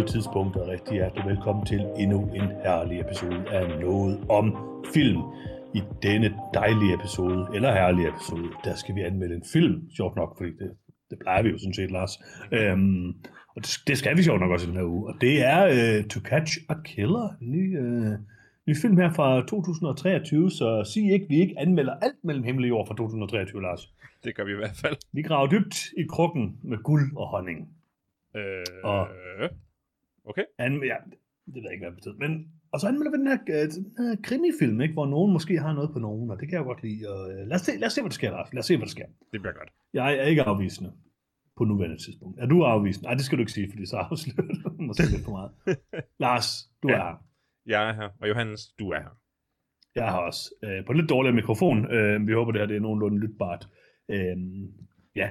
gode tidspunkt, og rigtig hjertelig velkommen til endnu en herlig episode af Noget om Film. I denne dejlige episode, eller herlige episode, der skal vi anmelde en film, sjovt nok, fordi det, det plejer vi jo sådan set, Lars. Øhm, og det, det skal vi sjovt nok også i den her uge, og det er uh, To Catch a Killer, en ny, uh, ny film her fra 2023, så sig ikke, vi ikke anmelder alt mellem himmel og jord fra 2023, Lars. Det gør vi i hvert fald. Vi graver dybt i krukken med guld og honning. Øh, Og- Okay. An, ja, det ved jeg ikke, hvad det betyder. Men, og så anmelder vi den her, øh, den her krimifilm, ikke, hvor nogen måske har noget på nogen, og det kan jeg godt lide. Og, øh, lad, os se, lad os se, hvad der sker, Lars. Lad os se, hvad der sker. Det bliver godt. Jeg er ikke afvisende på nuværende tidspunkt. Er du afvisende? Nej, det skal du ikke sige, fordi så afslører du måske lidt for meget. Lars, du Ja. er her. Jeg er her, og Johannes, du er her. Jeg har også øh, på en lidt dårligere mikrofon. Øh, vi håber, det her det er nogenlunde lytbart. Øh, ja,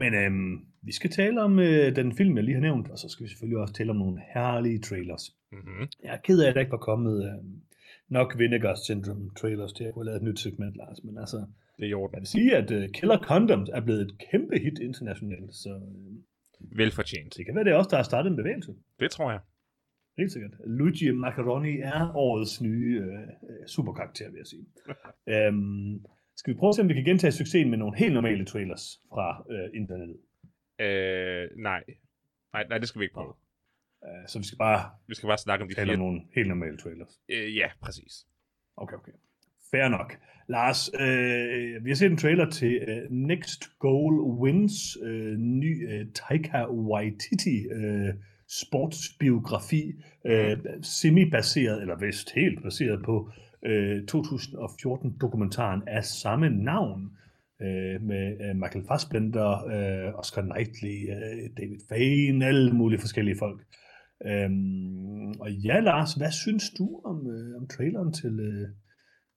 men øh, vi skal tale om øh, den film, jeg lige har nævnt, og så skal vi selvfølgelig også tale om nogle herlige trailers. Mm-hmm. Jeg er ked af, at der ikke var kommet øh, nok Vinegar Syndrome trailers til at kunne lave et nyt segment, Lars. Men altså, Det er i orden. jeg vil sige, at øh, Killer Condoms er blevet et kæmpe hit internationalt, så øh, Velfortjent. det kan være, det er også der har startet en bevægelse. Det tror jeg. Helt sikkert. Luigi Macaroni er årets nye øh, øh, superkarakter, vil jeg sige. øhm, skal vi prøve at se, om vi kan gentage succesen med nogle helt normale trailers fra øh, internettet? Øh, nej. nej. Nej, det skal vi ikke prøve. Uh, så vi skal bare Vi skal bare snakke om de om fire. nogle helt normale trailers. Øh, ja, præcis. Okay, okay. Fair nok. Lars, øh, vi har set en trailer til øh, Next Goal Wins øh, ny øh, Taika Waititi øh, sportsbiografi, øh, semi-baseret, eller vist helt baseret på øh, 2014-dokumentaren af samme navn, øh, med øh, Michael Fassbender, øh, Oscar Knightley, øh, David Fane, alle mulige forskellige folk. Øhm, og ja, Lars, hvad synes du om, øh, om traileren til, øh,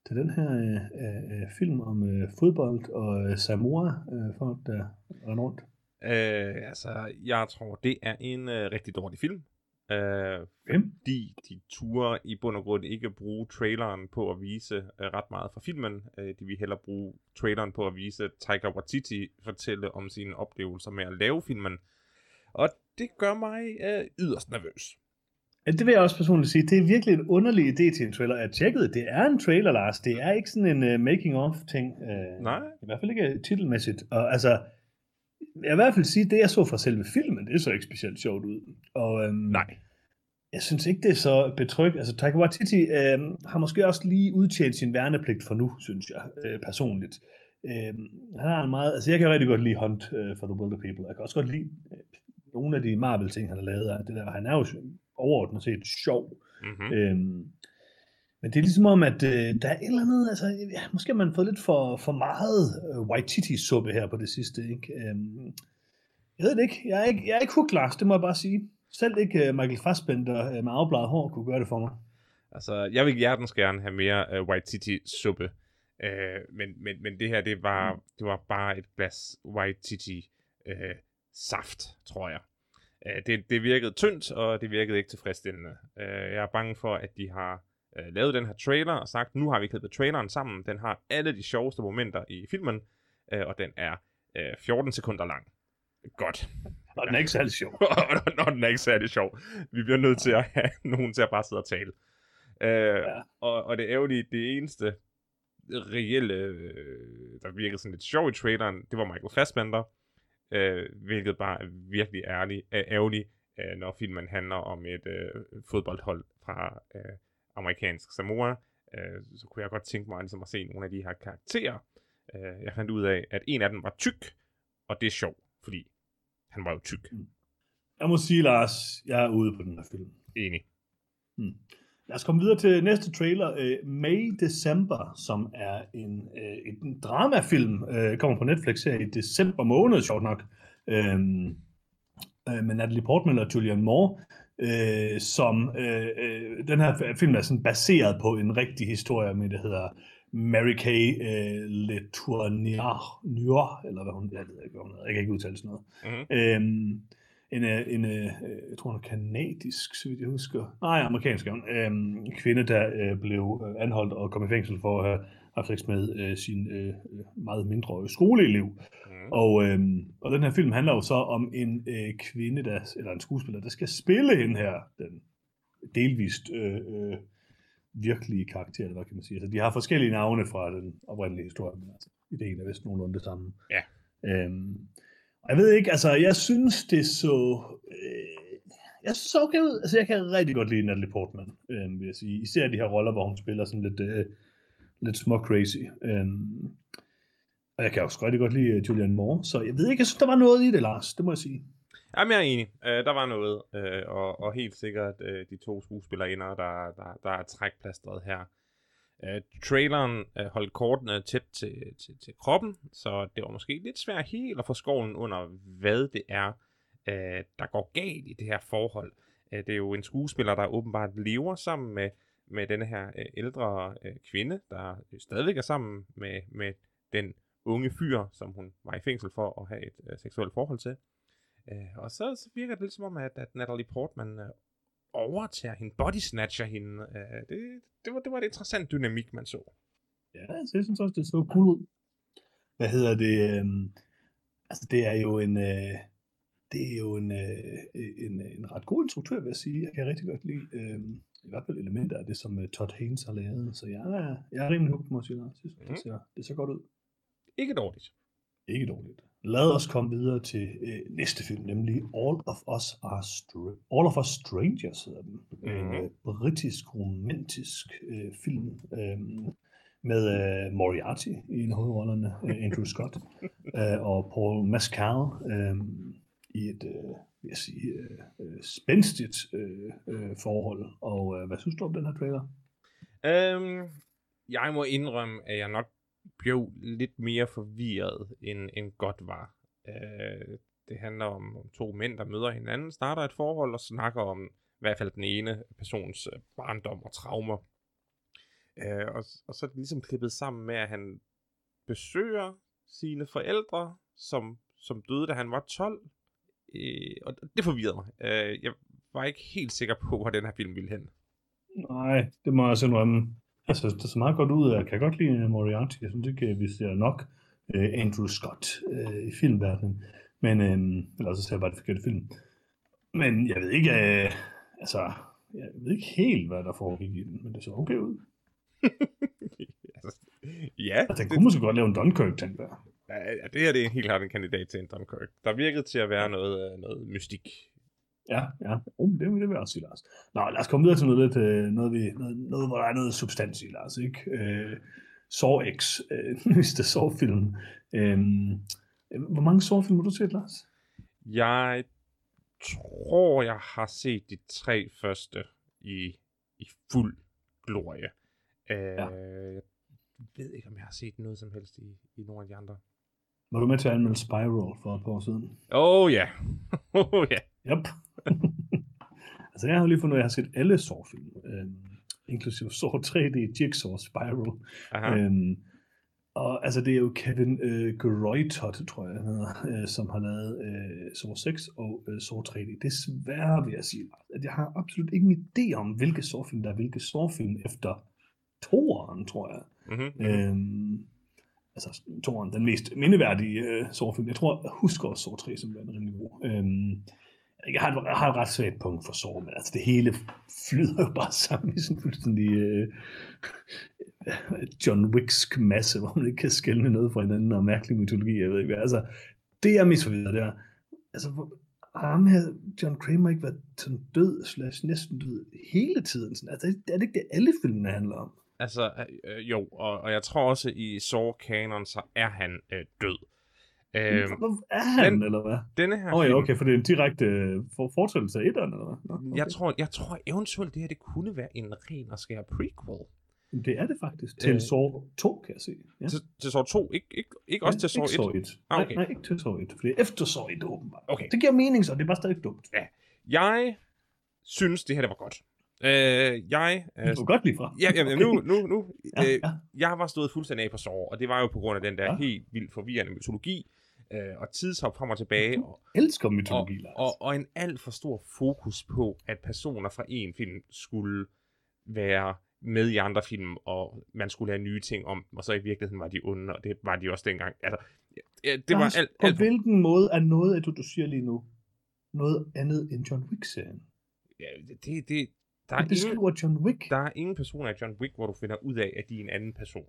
til den her øh, øh, øh film om øh, fodbold og øh, Samoa-folk, øh, der øh, render rundt? Øh, altså, jeg tror, det er en øh, rigtig dårlig film. Øh, fordi de turer i bund og grund ikke bruge traileren på at vise øh, ret meget fra filmen. Øh, de vil hellere bruge traileren på at vise Taika Waititi fortælle om sine oplevelser med at lave filmen. Og det gør mig øh, yderst nervøs. Det vil jeg også personligt sige. Det er virkelig en underlig idé til en trailer. Jeg tjekkede, det er en trailer, Lars. Det er ikke sådan en uh, making-of-ting. Uh, Nej. I hvert fald ikke titelmæssigt. Og altså, jeg i hvert fald sige, det jeg så fra selve filmen, det så ikke specielt sjovt ud. Og, øhm, Nej. Jeg synes ikke, det er så betrygt. Altså, Taika Waititi øh, har måske også lige udtjent sin værnepligt for nu, synes jeg, øh, personligt. Øh, han har en meget... Altså, jeg kan rigtig godt lide Hunt øh, for The Wilder People. Jeg kan også godt lide øh, nogle af de Marvel-ting, han har lavet. Det der, han er jo overordnet set sjov. Mm-hmm. Øhm, men det er ligesom om, at øh, der er et eller andet, altså, ja, måske har man fået lidt for, for meget øh, Waititi-suppe her på det sidste, ikke? Øhm, jeg ved det ikke. Jeg er ikke, jeg er ikke hooked, Lars, det må jeg bare sige. Selv ikke øh, Michael Fassbender øh, med afbladet hår kunne gøre det for mig. Altså, jeg vil hjertens gerne have mere øh, Waititi-suppe. Øh, men, men, men det her, det var, Mm. det var bare et glas Waititi-saft, øh, tror jeg. Øh, det, det virkede tyndt, og det virkede ikke tilfredsstillende. Øh, jeg er bange for, at de har uh, lavet den her trailer og sagt, nu har vi klippet traileren sammen. Den har alle de sjoveste momenter i filmen, uh, og den er uh, 14 sekunder lang. Godt. Og den er ikke særlig sjov. Når den er ikke særlig sjov. Vi bliver nødt til at have nogen til at bare sidde og tale. Øh, Ja. og, og det ærgerlige, det eneste reelle, øh, der virkede sådan lidt sjov i traileren, det var Michael Fassbender, øh, hvilket bare er virkelig ærlig, øh, ærgerligt, øh, når filmen handler om et øh, fodboldhold fra øh, amerikansk Samoa. Øh, så kunne jeg godt tænke mig ligesom at se nogle af de her karakterer. Øh, jeg fandt ud af, at en af dem var tyk, og det er sjovt, fordi han var jo tyk. Jeg må sige, Lars, jeg er ude på den her film. Enig. Hmm. Lad os komme videre til næste trailer, øh, May December, som er en, øh, en dramafilm, øh, kommer på Netflix her i december måned, sjovt nok, øh, øh, med Natalie Portman og Julianne Moore, øh, som øh, øh, den her film er sådan baseret på en rigtig historie med, der hedder Mary Kay øh, Letourneau, Nior, eller hvad hun, jeg ved ikke, hvad hun hedder, jeg kan ikke udtale sådan noget. Mm-hmm. Øhm, en, øh, en, en jeg tror, hun er kanadisk, så vidt jeg husker. Nej, amerikansk er hun. Øhm, kvinde, der øh, blev anholdt og kom i fængsel for at have haft sex med øh, sin øh, meget mindre skoleelev. Mm. Og, øh, og den her film handler jo så om en øh, kvinde, der, eller en skuespiller, der skal spille hende her, den delvist øh, øh, virkelige karakter, eller hvad kan man sige. Altså, de har forskellige navne fra den oprindelige historie, men altså, ideen er vist nogenlunde det samme. Ja. Øhm, jeg ved ikke, altså, jeg synes, det så... Øh, jeg så okay ud. Altså, jeg kan rigtig godt lide Natalie Portman, øh, vil jeg sige. Især de her roller, hvor hun spiller sådan lidt, øh, lidt små crazy. Øhm, og jeg kan også rigtig godt lide øh, Julian Moore, så jeg ved ikke, jeg synes, der var noget i det, Lars. Det må jeg sige. Jamen, jeg er enig. Øh, der var noget, øh, og, og helt sikkert øh, de to skuespillere der, der, der er trækplastret her. Uh, traileren uh, holdt kortene tæt til, til, til kroppen, så det var måske lidt svært helt at få skoven under, hvad det er, uh, der går galt i det her forhold. Uh, det er jo en skuespiller, der åbenbart lever sammen med, med denne her øh, ældre øh, kvinde, der øh, stadigvæk er sammen med, med den unge fyr, som hun var i fængsel for at have et øh, seksuelt forhold til. Øh, og så, så virker det lidt som om, at, at Natalie Portman øh, overtager hende, body snatcher hende. Øh, det, det, var, det var et interessant dynamik, man så. Ja, så jeg synes også, det så cool ud. Hvad hedder det? Øh, altså, det er jo en... Øh, det er jo en, uh, en, en ret god instruktør, vil jeg sige. Jeg kan rigtig godt lide øh, i hvert fald elementer af det, som uh, Todd Haynes har lavet. Så jeg er, jeg er rimelig hugt, må jeg sige. Jeg synes, mm. det, ser, det ser godt ud. Ikke dårligt. Ikke dårligt. Lad os komme videre til øh, næste film, nemlig All of Us Are Str- All of Us Strangers hedder den. Mm-hmm. En mhm. øh, britisk romantisk øh, film øh, med øh, Moriarty i en af hovedrollerne, øh, Andrew Scott, øh, og Paul Mescal øh, i et øh, vil jeg sige, øh, øh, spændstigt øh, øh, forhold. Og øh, hvad synes du om den her trailer? Øhm, jeg må indrømme, at jeg nok blev lidt mere forvirret, end, end godt var. Øh, det handler om, om to mænd, der møder hinanden, starter et forhold og snakker om i hvert fald den ene persons øh, barndom og traumer. Øh, og, og så er det ligesom klippet sammen med, at han besøger sine forældre, som, som døde, da han var 12. Øh, og det forvirrede mig. Øh, jeg var ikke helt sikker på, hvor den her film ville hen. Nej, det må jeg også indrømme. Altså, det ser meget godt ud. Jeg kan godt lide Moriarty. Jeg synes ikke, vi ser nok uh, Andrew Scott uh, i filmverdenen. Men, uh, eller så ser jeg bare det forkerte film. Men jeg ved ikke, uh, altså, jeg ved ikke helt, hvad der foregik i den, men det så okay ud. ja. Altså, den kunne måske godt lave en Dunkirk, tænker jeg. Ja, det her det er helt klart en kandidat til en Dunkirk. Der virkede til at være noget, noget mystik Ja, ja. Oh, det, det vil jeg også sige, Lars. Nå, lad os komme videre til noget, lidt, øh, noget, vi, noget, noget hvor der er noget substans i, Lars. Ikke? Øh, Saw X, øh, nyeste Saw-film. Øh, hvor mange Saw-film har du set, Lars? Jeg tror, jeg har set de tre første i, i fuld glorie. Øh, ja. Jeg ved ikke, om jeg har set noget som helst i, i nogle af de andre. Var du med til at anmelde Spiral for et par år siden? Oh ja. oh ja. Yep. altså jeg har lige fundet at jeg har set alle Saw-film, øh, inklusive Saw 3D, Jigsaw, Spiral. Øhm, og altså det er jo Kevin øh, Geroitot, tror jeg, han hedder, øh, som har lavet øh, Saw 6 og øh, Saw 3D. Desværre vil jeg sige, at jeg har absolut ingen idé om, hvilke Saw-film der er hvilke Saw-film efter toeren, tror jeg. Mm-hmm. Øhm, altså toren, den mest mindeværdige øh, Saw-film. Jeg tror, jeg husker også Saw 3 som værende rimelig god. Øhm, jeg har, jeg har et ret svagt punkt for sår, men altså det hele flyder jo bare sammen i sådan fuldstændig øh, John Wicksk masse, hvor man ikke kan skælne noget fra hinanden og mærkelig mytologi, jeg ved ikke hvad. Altså, det er mest forvirret, det er, altså, hvor, ah, ham her, John Kramer, ikke været sådan død, slash næsten død, hele tiden? Sådan, altså, er det ikke det, alle filmene handler om? Altså, øh, jo, og, og jeg tror også, i Saw-kanon, så er han øh, død. Øhm, er han, den, eller hvad? Denne her oh, ja, okay, for det er en direkte øh, for, fortællelse af etteren, eller hvad? Okay. Jeg, tror, jeg tror eventuelt, det her det kunne være en ren og skær prequel. Det er det faktisk. Til øh, Saw 2, kan jeg se. Ja. Til, til Saw 2? Ik, ikke, ikke også ja, til Saw 1? Ikke Saw 1. Ah, okay. nej, nej, ikke til Saw 1. For det er efter Saw 1, åbenbart. Okay. Det giver mening, så det er bare stadig dumt. Ja. Jeg synes, det her det var godt. Øh, jeg... Øh, du godt lige fra. Ja, jamen, nu, nu, nu. ja, øh, ja. Jeg var stået fuldstændig af på Saw, og det var jo på grund af den der ja. helt vildt forvirrende mytologi, øh, og tidshop frem og tilbage, og, elsker og, mytologi, Lars. og, og en alt for stor fokus på, at personer fra en film skulle være med i andre film, og man skulle have nye ting om og så i virkeligheden var de onde, og det var de også dengang. Altså, ja, det var Lars, alt, på alt for, hvilken måde er noget af det, du siger lige nu, noget andet end John Wick-serien? ja, det, det, der, er Det ingen, beskriver John Wick. der er ingen personer i John Wick, hvor du finder ud af, at de er en anden person.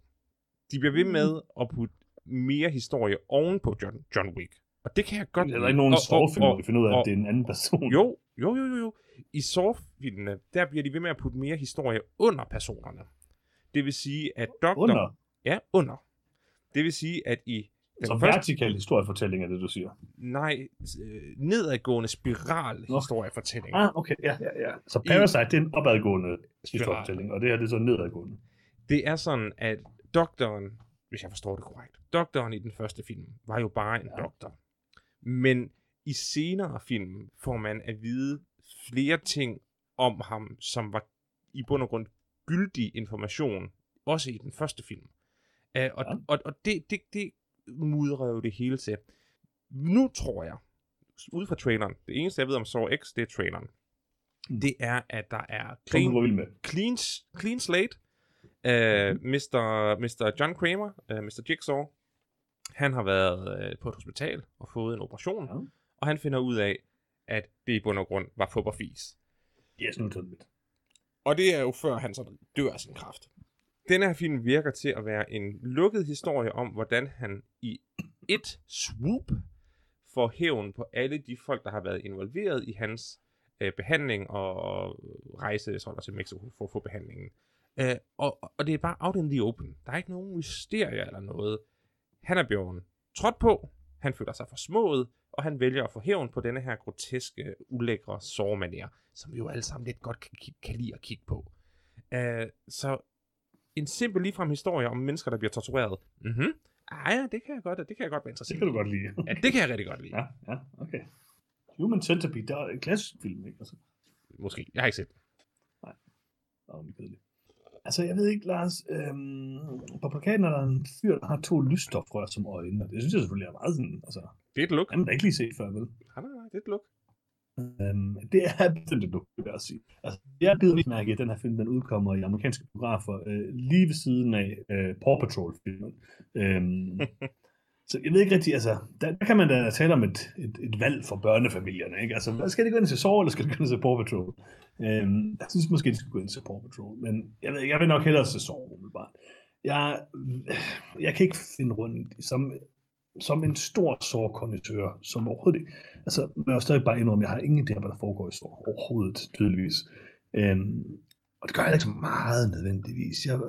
De bliver ved med at putte mere historie oven på John, John Wick. Og det kan jeg godt Der er ikke nogen Og- og- Saw-film, hvor vi finder ud af, og- at det er en anden person. Jo, jo, jo, jo, jo. I Saw-filmene, der bliver de ved med at putte mere historie under personerne. Det vil sige, at Doktor... Under. Ja, under. Det vil sige, at i Så første... vertikal historiefortælling er det, du siger. Nej, øh, nedadgående spiral Nå. historiefortælling. Ah, okay, ja, ja, ja. Så Parasite, det er en opadgående Spiral. historiefortælling, og det her det er så nedadgående. Det er sådan, at doktoren, hvis jeg forstår det korrekt, doktoren i den første film var jo bare en Ja. doktor. Men i senere film får man at vide flere ting om ham, som var i bund og grund gyldig information, også i den første film. Uh, og, Ja. og, og det, det, det mudrer jo det hele til. Nu tror jeg, ud fra traileren, det eneste jeg ved om Saw X, det er traileren. Det er, at der er clean, clean, clean slate. Uh, Mr. Mr. John Kramer, uh, Mr. Jigsaw, han har været uh, på et hospital og fået en operation, Ja. og han finder ud af, at det i bund og grund var fup og fis. Yes, nu tager det. Og det er jo før han så dør af sin kraft. Denne her film virker til at være en lukket historie om, hvordan han i et swoop får hævn på alle de folk, der har været involveret i hans øh, behandling og rejse til Mexico for at få behandlingen. Øh, og, og det er bare out in the open. Der er ikke nogen mysterier eller noget. Han er Bjørn trådt på, han føler sig forsmået, og han vælger at få hævn på denne her groteske, ulækre sårmanier, som vi jo alle sammen lidt godt kan, kan lide at kigge på. Uh, så en simpel ligefrem historie om mennesker, der bliver tortureret. Mhm. Ah ja, det kan jeg godt, det kan jeg godt være Det interesseret kan du godt lide. Ja, det kan jeg rigtig godt lide. Ja, ja, okay. Human Centipede, det er en klassisk film, ikke? Altså, Måske. Jeg har ikke set den. det er kedeligt. Altså, jeg ved ikke, Lars, øhm, på plakaten er der en fyr, der har to lysstofrør som øjne, og det synes jeg selvfølgelig er meget sådan, altså, Det er et look. han har ikke lige set før, vel? Nej, nej, nej, det er et look. Øhm, det er bestemt et look, vil jeg også sige. Altså, jeg bider mit mærke at den her film, den udkommer i amerikanske biografer øh, lige ved siden af øh, Paw Patrol-filmen. Øhm, så jeg ved ikke rigtig, altså, der, der kan man da tale om et, et, et valg for børnefamilierne, ikke? Altså, skal de gå ind til Saw, eller skal de gå ind til Paw Patrol? Øhm, jeg synes måske, de skal gå ind til Paw Patrol, men jeg, ved, jeg vil nok hellere se Saw, umiddelbart. Jeg, jeg kan ikke finde rundt som, som en stor sårkonditør, som overhovedet ikke. Altså, men jeg er stadig bare indrømme, jeg har ingen idé om, hvad der foregår i sår overhovedet, tydeligvis. Øhm, og det gør jeg ikke så meget nødvendigvis. Jeg,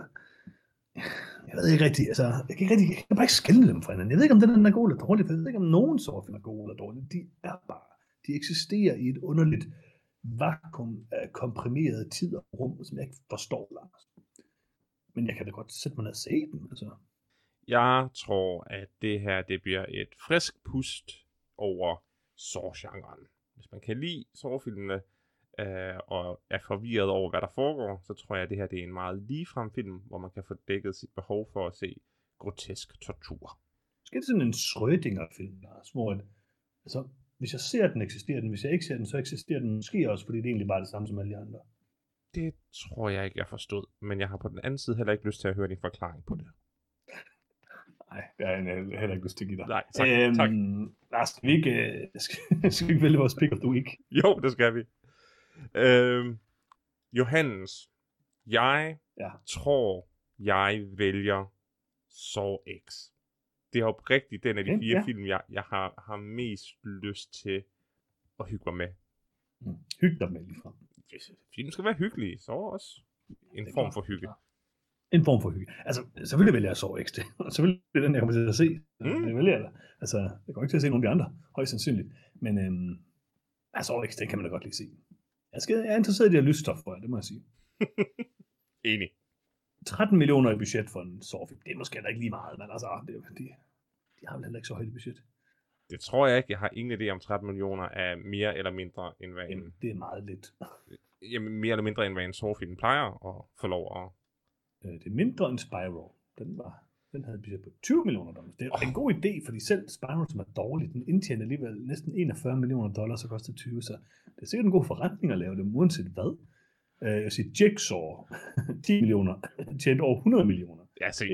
jeg ved ikke rigtigt, altså, jeg kan, ikke rigtig, jeg kan bare ikke skille dem fra hinanden. Jeg ved ikke, om den er god eller dårlig, for jeg ved ikke, om nogen sårfilm er god eller dårlig. De er bare, de eksisterer i et underligt vakuum af komprimeret tid og rum, som jeg ikke forstår, Lars. Men jeg kan da godt sætte mig ned og se dem, altså. Jeg tror, at det her det bliver et frisk pust over Saw-genren. Hvis man kan lide Saw-filmene øh, og er forvirret over, hvad der foregår, så tror jeg, at det her det er en meget ligefrem film, hvor man kan få dækket sit behov for at se grotesk tortur. Måske det sådan en Schrödinger-film, Lars, hvor at, altså, hvis jeg ser den, eksisterer den. Hvis jeg ikke ser den, så eksisterer den måske også, fordi det er egentlig bare det samme som alle de andre. Det tror jeg ikke, jeg forstod, men jeg har på den anden side heller ikke lyst til at høre din forklaring på det. Nej, det har jeg heller ikke lyst til at give dig. Nej, tak, øhm, tak. Lars, skal vi ikke, øh, skal, skal vi ikke vælge vores pick of the week? Jo, det skal vi. Øhm, Johannes, jeg Ja. tror, jeg vælger Saw X. Det er oprigtigt den af de Okay, fire ja. film, jeg, jeg har, har mest lyst til at hygge mig med. Mm. Hyg dig med lige frem. Film skal være hyggelige, så også en er form for hygge. klart. En form for hygge. Altså, selvfølgelig vælger jeg så X det. Og selvfølgelig er den, jeg kommer til at se. Mm. Det vælger jeg da. Altså, jeg kommer ikke til at se nogen af de andre, højst sandsynligt. Men øhm, altså, X, det kan man da godt lige se. Jeg, skal, jeg er interesseret i det her lysstof, for det må jeg sige. Enig. 13 millioner i budget for en sårfilm. Det er måske da ikke lige meget, men altså, det, de, de har vel heller ikke så højt et budget. Det tror jeg ikke. Jeg har ingen idé om 13 millioner er mere eller mindre, end hvad en, Men det er meget lidt. jamen, mere eller mindre, end hvad en Saw-film plejer at få lov at... Øh, Det er mindre end Spiral. Den var Den havde budget på 20 millioner dollars. Det er en god idé, fordi selv Spyro, som er dårlig, den indtjener alligevel næsten 41 millioner dollars, så koster 20, så det er sikkert en god forretning at lave dem, uanset hvad. Uh, jeg siger Jigsaw, 10 millioner, tjente over 100 millioner. Ja, se,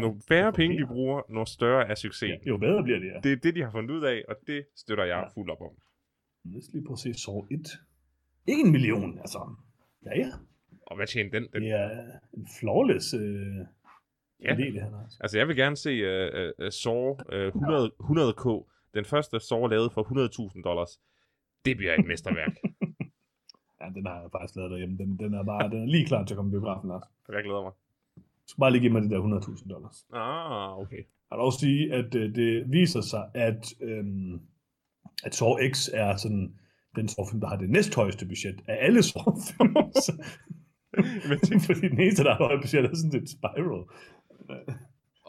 nu færre penge de bruger, nu større er succes. Ja, jo bedre bliver det, ja. Det er det, de har fundet ud af, og det støtter jeg ja. fuldt op om. Lad os lige prøve at se Saw 1. 1 million, altså. Ja, ja. Og hvad tjener den? den? Det er en flawless uh, ja. idé, det her. Altså. altså, jeg vil gerne se uh, uh, Saw uh, 100, 100k. Den første Saw lavet for 100.000 dollars. Det bliver et mesterværk. ja, den har jeg faktisk lavet derhjemme. Den, den er bare den er lige klar til at komme i biografen også. Jeg glæder mig. Du skal bare lige give mig de der 100.000 dollars. Ah, okay. Jeg vil også sige, at uh, det viser sig, at, um, at Saw X er sådan den Saw-film, der har det næsthøjeste budget af alle Saw-film. Fordi den eneste, der har højt budget, er sådan et Spiral.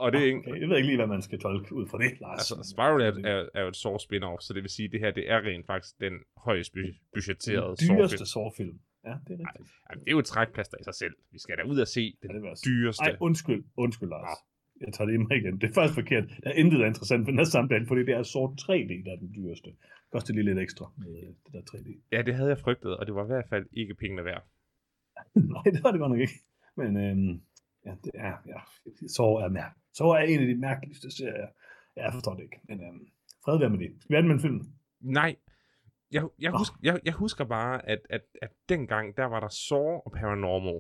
Og det er ikke... Okay, jeg ved ikke lige, hvad man skal tolke ud fra det, Lars. Altså, Spiral er, er, er jo et Saw spin-off, så det vil sige, at det her det er rent faktisk den højst budgetterede Saw-film. dyreste Saw-film. Ja, det er rigtigt. Ej, det er jo et trækplaster i sig selv. Vi skal da ud og se den ja, dyreste. Nej, undskyld, undskyld, Lars. Ja. Jeg tager det i mig igen. Det er faktisk forkert. Der er intet, der er interessant for den her samtale, fordi det er sort 3D, der er den dyreste. Det koster lige lidt ekstra med det der 3D. Ja, det havde jeg frygtet, og det var i hvert fald ikke pengene værd. Nej, det var det godt nok ikke. Men øhm, ja, det er, ja, så er mærk. Så er en af de mærkeligste serier. Ja, jeg forstår det ikke. Men øhm, fred være med det. Skal vi anmelde filmen? Nej. Jeg, jeg, husker, jeg, jeg husker bare, at, at, at dengang, der var der Saw og Paranormal.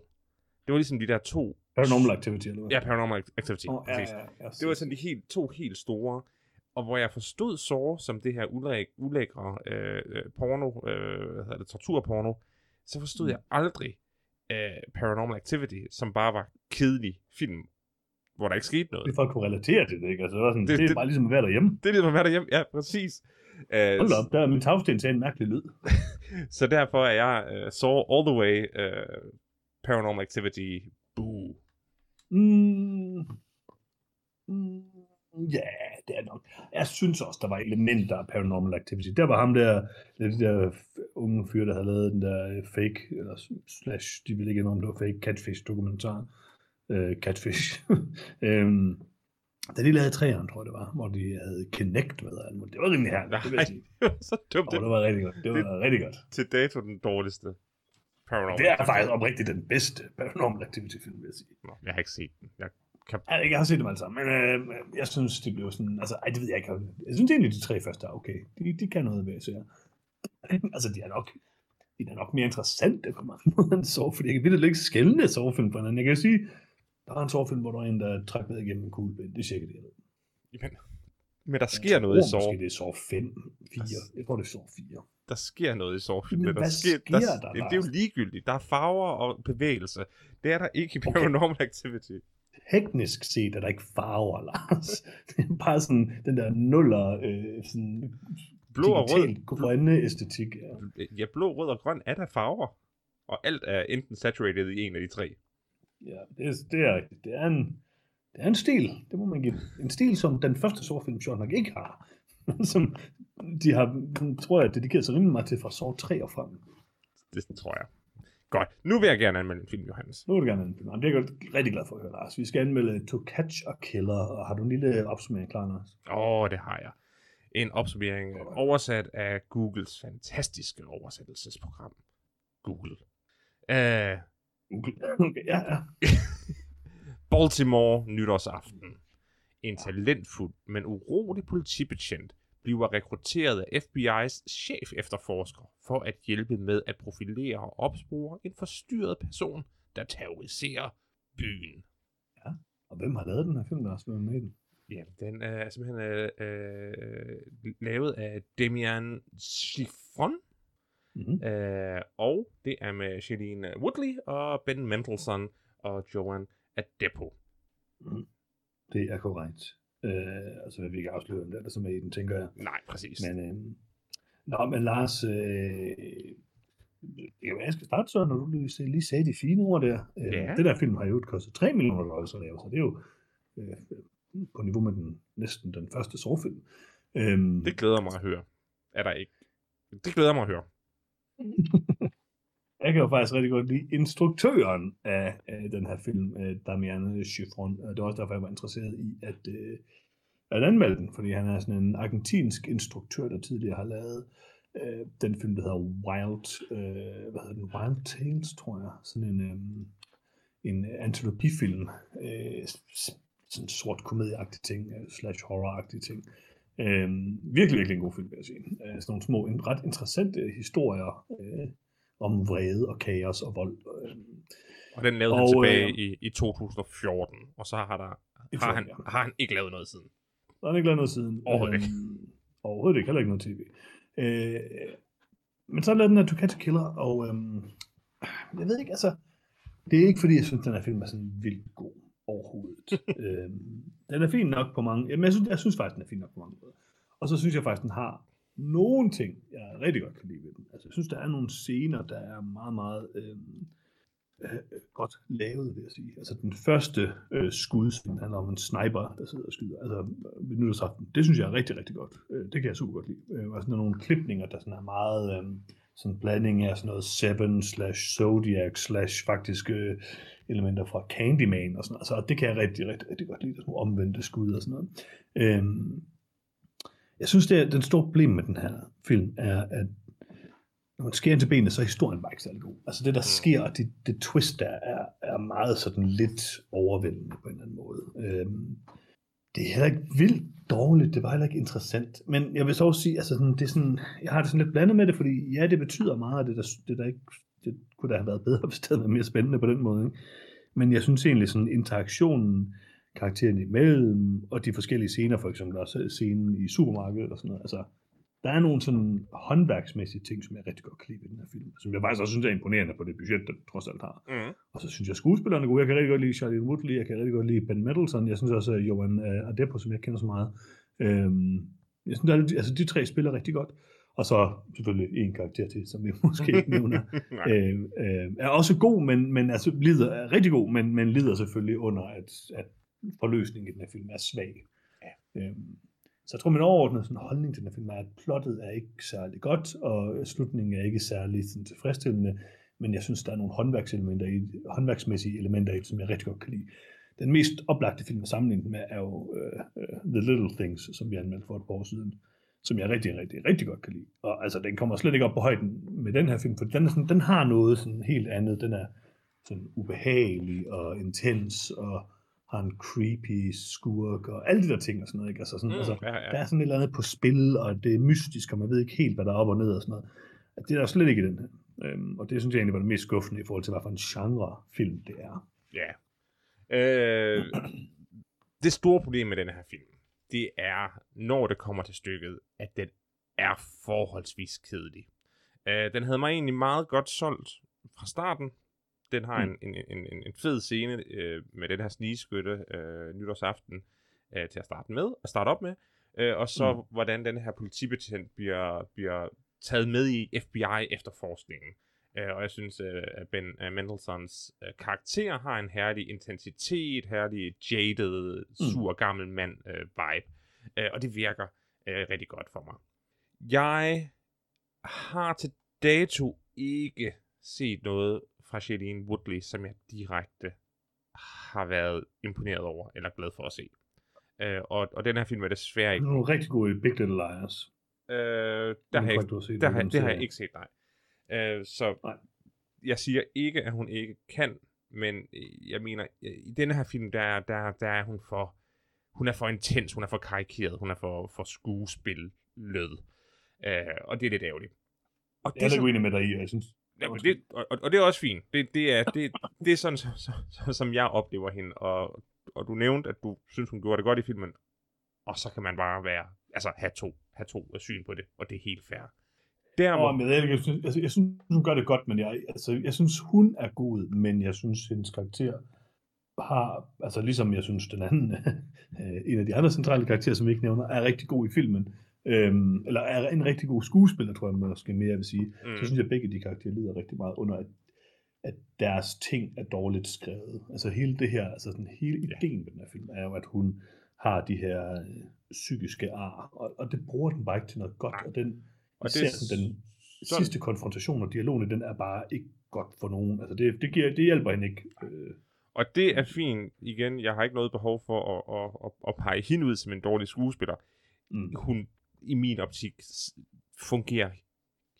Det var ligesom de der to... Paranormal Activity, eller hvad? Ja, Paranormal Activity. Oh, ja, ja, ja, det var sådan de helt, to helt store. Og hvor jeg forstod Saw som det her ulæg, ulækre øh, øh, porno, øh, hvad hedder det, torturporno, så forstod mm. jeg aldrig, uh, Paranormal Activity, som bare var kedelig film, hvor der ikke skete noget. Det er folk kunne relatere til det, ikke? Altså, det, var sådan, det, det, det er bare ligesom at være derhjemme. Det er ligesom at være derhjemme, ja, præcis. Uh, Hold op, der er min tagsten til en mærkelig lyd. så derfor er jeg uh, saw all the way uh, Paranormal Activity boo. Mm. Mm. Ja, det er nok. Jeg synes også, der var elementer af Paranormal Activity. Der var ham der, det der unge fyr, der havde lavet den der øh, fake, eller slash, de ville ikke om det var fake Catfish-dokumentar. Uh, catfish. um, da de lavede træerne, tror jeg det var, hvor de havde Kinect med. Altså, det var rimelig herligt, det vil jeg det så dumt. Oh, det var rigtig godt. Det var det, rigtig godt. Til dato den dårligste. Paranormal det er faktisk oprigtigt den bedste Paranormal Activity film, vil jeg sige. Nå, jeg har ikke set den. Jeg kan... Jeg, jeg har set dem alle sammen, men øh, jeg synes, det blev sådan, altså, ej, det ved jeg ikke. Jeg synes egentlig, de tre første er okay. De, de kan noget ved, så jeg. altså, de er nok, de er nok mere interessante på mange måder end så, fordi jeg kan virkelig ikke skældende sovefilm for hinanden. Jeg kan sige, der er en sovefilm, hvor der er en, der trækker ned igennem en kuglepind. Det siger jeg det. Jamen, men der sker jeg noget i sov. Måske det er sov 5, 4. Jeg tror, det er sov 4. Der sker noget i sov 4. Men der hvad sker, der, der, der? Det er jo ligegyldigt. Der er farver og bevægelse. Det er der ikke i Paranormal okay. Activity teknisk set er der ikke farver, Lars. det er bare sådan den der nuller, øh, sådan blå og rød. grønne æstetik. Ja. ja, blå, rød og grøn er der farver. Og alt er enten saturated i en af de tre. Ja, det er, det er, det er en, det er en stil, det må man give. En stil, som den første Saw-film sjovt nok ikke har. som de har, tror jeg, dedikeret sig rimelig meget til fra Saw 3 og frem. Det tror jeg. Godt. Nu vil jeg gerne anmelde en film, Johannes. Nu vil du gerne anmelde en film. Det er jeg rigtig glad for at høre, Lars. Vi skal anmelde To Catch a Killer. Og har du en lille opsummering klar, Lars? Åh, oh, det har jeg. En opsummering okay. oversat af Googles fantastiske oversættelsesprogram. Google. Uh, Google. Okay, ja, ja. Baltimore nytårsaften. En talentfuld, men urolig politibetjent bliver rekrutteret af FBI's chef efterforsker for at hjælpe med at profilere og opspore en forstyrret person, der terroriserer byen. Ja, og hvem har lavet den her film, der har spillet med den? Ja, den er simpelthen øh, øh, lavet af Damian Chiffon, mm-hmm. øh, og det er med Shailene Woodley og Ben Mendelsohn og Joan Adepo. Mm. Det er korrekt. Øh, altså, vi ikke afsløre, om det er der som er i den, tænker jeg. Nej, præcis. Men, øh, nå, men Lars, øh, jeg skal starte så, når du lige, lige sagde de fine ord der. Øh, ja. Det der film har jo kostet 3 millioner dollars at lave, så det er jo øh, på niveau med den, næsten den første sårfilm. Øhm, det glæder mig at høre. Er der ikke? Det glæder mig at høre. Jeg kan jo faktisk rigtig godt lide instruktøren af, af den her film, øh, Damian Chiffron. Det var også derfor, jeg var interesseret i at, uh, at anmelde den, fordi han er sådan en argentinsk instruktør, der tidligere har lavet øh, den film, der hedder Wild, øh, hvad hedder den? Wild Tales, tror jeg. Sådan en, øh, en antologifilm. Øh, sådan en sort komedieagtig ting, øh, slash horroragtig ting. Øh, virkelig, virkelig en god film, vil jeg sige. Øh, sådan nogle små, en ret interessante historier øh, om vrede og kaos og vold. Og den lavede og, han tilbage øh, i, i 2014, og så har, der, har, han, har han ikke lavet noget siden. Der har han ikke lavet noget siden. Overhovedet ikke. Øhm, overhovedet ikke, heller ikke noget tv. Øh, men så lavede den her To Catch Killer, og øhm, jeg ved ikke, altså, det er ikke fordi, jeg synes, den her film er sådan vildt god overhovedet. øhm, den er fin nok på mange, jamen jeg synes, jeg synes faktisk, den er fin nok på mange måder. Og så synes jeg faktisk, den har nogle ting, jeg rigtig godt kan lide ved den. Altså jeg synes, der er nogle scener, der er meget, meget øh, øh, godt lavet, vil jeg sige. Altså den første øh, skud, handler om en sniper, der sidder og skyder, altså ved nytårsaften. Det synes jeg er rigtig, rigtig godt. Øh, det kan jeg super godt lide. Øh, og sådan nogle klipninger, der sådan er meget... Øh, sådan blanding af sådan noget Seven slash Zodiac slash faktisk øh, elementer fra Candyman og sådan noget. Altså, det kan jeg rigtig, rigtig, rigtig godt lide, sådan nogle omvendte skud og sådan noget. Øhm, jeg synes, det er, den store problem med den her film er, at når man sker ind til benene, så er historien bare ikke særlig god. Altså det, der mm. sker, det, det twist der, er, er meget sådan lidt overvældende på en eller anden måde. Øhm, det er heller ikke vildt dårligt, det var heller ikke interessant. Men jeg vil så også sige, altså sådan, det er sådan, jeg har det sådan lidt blandet med det, fordi ja, det betyder meget, det der, det der ikke, det kunne da have været bedre, hvis det havde været mere spændende på den måde. Ikke? Men jeg synes egentlig sådan interaktionen, karakteren imellem, og de forskellige scener, for eksempel også scenen i supermarkedet og sådan noget, altså der er nogle sådan håndværksmæssige ting, som jeg rigtig godt kan lide ved den her film, som jeg faktisk også synes er imponerende på det budget, der trods alt har. Mm. Og så synes jeg, skuespillerne er gode. Jeg kan rigtig godt lide Charlie Woodley, jeg kan rigtig godt lide Ben Mendelsohn, jeg synes også, at Johan uh, Adepo, som jeg kender så meget, øhm, jeg synes, at altså, de tre spiller rigtig godt. Og så selvfølgelig en karakter til, som vi måske ikke nævner, øh, øh, er også god, men, men altså, lider, er rigtig god, men, men lider selvfølgelig under, at, at forløsningen i den her film er svag. Ja. Øhm, så jeg tror, min overordnede sådan, holdning til den film er, at plottet er ikke særlig godt, og slutningen er ikke særlig sådan, tilfredsstillende, men jeg synes, der er nogle håndværkselementer i, håndværksmæssige elementer i det, som jeg rigtig godt kan lide. Den mest oplagte film at sammenligne med er jo uh, uh, The Little Things, som vi anmeldte for et par år siden, som jeg rigtig, rigtig, rigtig godt kan lide. Og altså, den kommer slet ikke op på højden med den her film, for den, er sådan, den har noget sådan helt andet. Den er sådan ubehagelig og intens, og har en creepy skurk, og alle de der ting og sådan noget. Ikke? Altså sådan, mm, altså, ja, ja. Der er sådan et eller andet på spil, og det er mystisk, og man ved ikke helt, hvad der er op og ned og sådan noget. Det er der slet ikke i den her. Øhm, og det synes jeg egentlig var det mest skuffende i forhold til, hvad for en genre film det er. Ja. Øh, det store problem med den her film, det er, når det kommer til stykket, at den er forholdsvis kedelig. Øh, den havde mig egentlig meget godt solgt fra starten, den har mm. en, en, en, en fed scene øh, med den her snigeskytte øh, nytårsaften øh, til at starte med, at starte op med. Øh, og så mm. hvordan den her politibetjent bliver, bliver taget med i FBI-efterforskningen. Øh, og jeg synes, øh, at Ben uh, Mendelssohns øh, karakter har en herlig intensitet, herlig jaded, mm. sur gammel mand øh, vibe. Øh, og det virker øh, rigtig godt for mig. Jeg har til dato ikke set noget fra Shailene Woodley, som jeg direkte har været imponeret over, eller glad for at se. Uh, og, og den her film er desværre ikke... Den er rigtig god i Big Little Liars. Uh, der har jeg, set, der, har, det har jeg ikke set, nej. Uh, så nej. jeg siger ikke, at hun ikke kan, men jeg mener, i denne her film, der, der, der er hun for... Hun er for intens, hun er for karikeret, hun er for, for skuespil lød. Uh, og det er lidt ærgerligt. Og det jeg er lidt uenig med dig i, jeg synes, Ja, men det, og, og det er også fint. Det, det, er, det, det er sådan, så, så, så, som jeg oplever hende. Og, og du nævnte, at du synes, hun gjorde det godt i filmen. Og så kan man bare være, altså have to, have to syn på det, og det er helt fair. Der må... men jeg, jeg, synes, altså, jeg synes, hun gør det godt, men jeg, altså, jeg synes, hun er god, men jeg synes, hendes karakter har, altså ligesom jeg synes, den anden, en af de andre centrale karakterer, som vi ikke nævner, er rigtig god i filmen, øhm, eller er en rigtig god skuespiller, tror jeg måske mere vil sige, mm. så synes jeg, at begge de karakterer lider rigtig meget under, at, at deres ting er dårligt skrevet. Altså hele det her, altså sådan hele ideen med den her film, er jo, at hun har de her øh, psykiske ar, og, og det bruger den bare ikke til noget godt, og den, og det, sådan, den så... sidste konfrontation og dialogen, den er bare ikke godt for nogen. Altså det, det, giver, det hjælper hende ikke. Øh, Og det er fint. Igen, jeg har ikke noget behov for at, at, at, at pege hende ud som en dårlig skuespiller. mm. Hun, i min optik, fungerer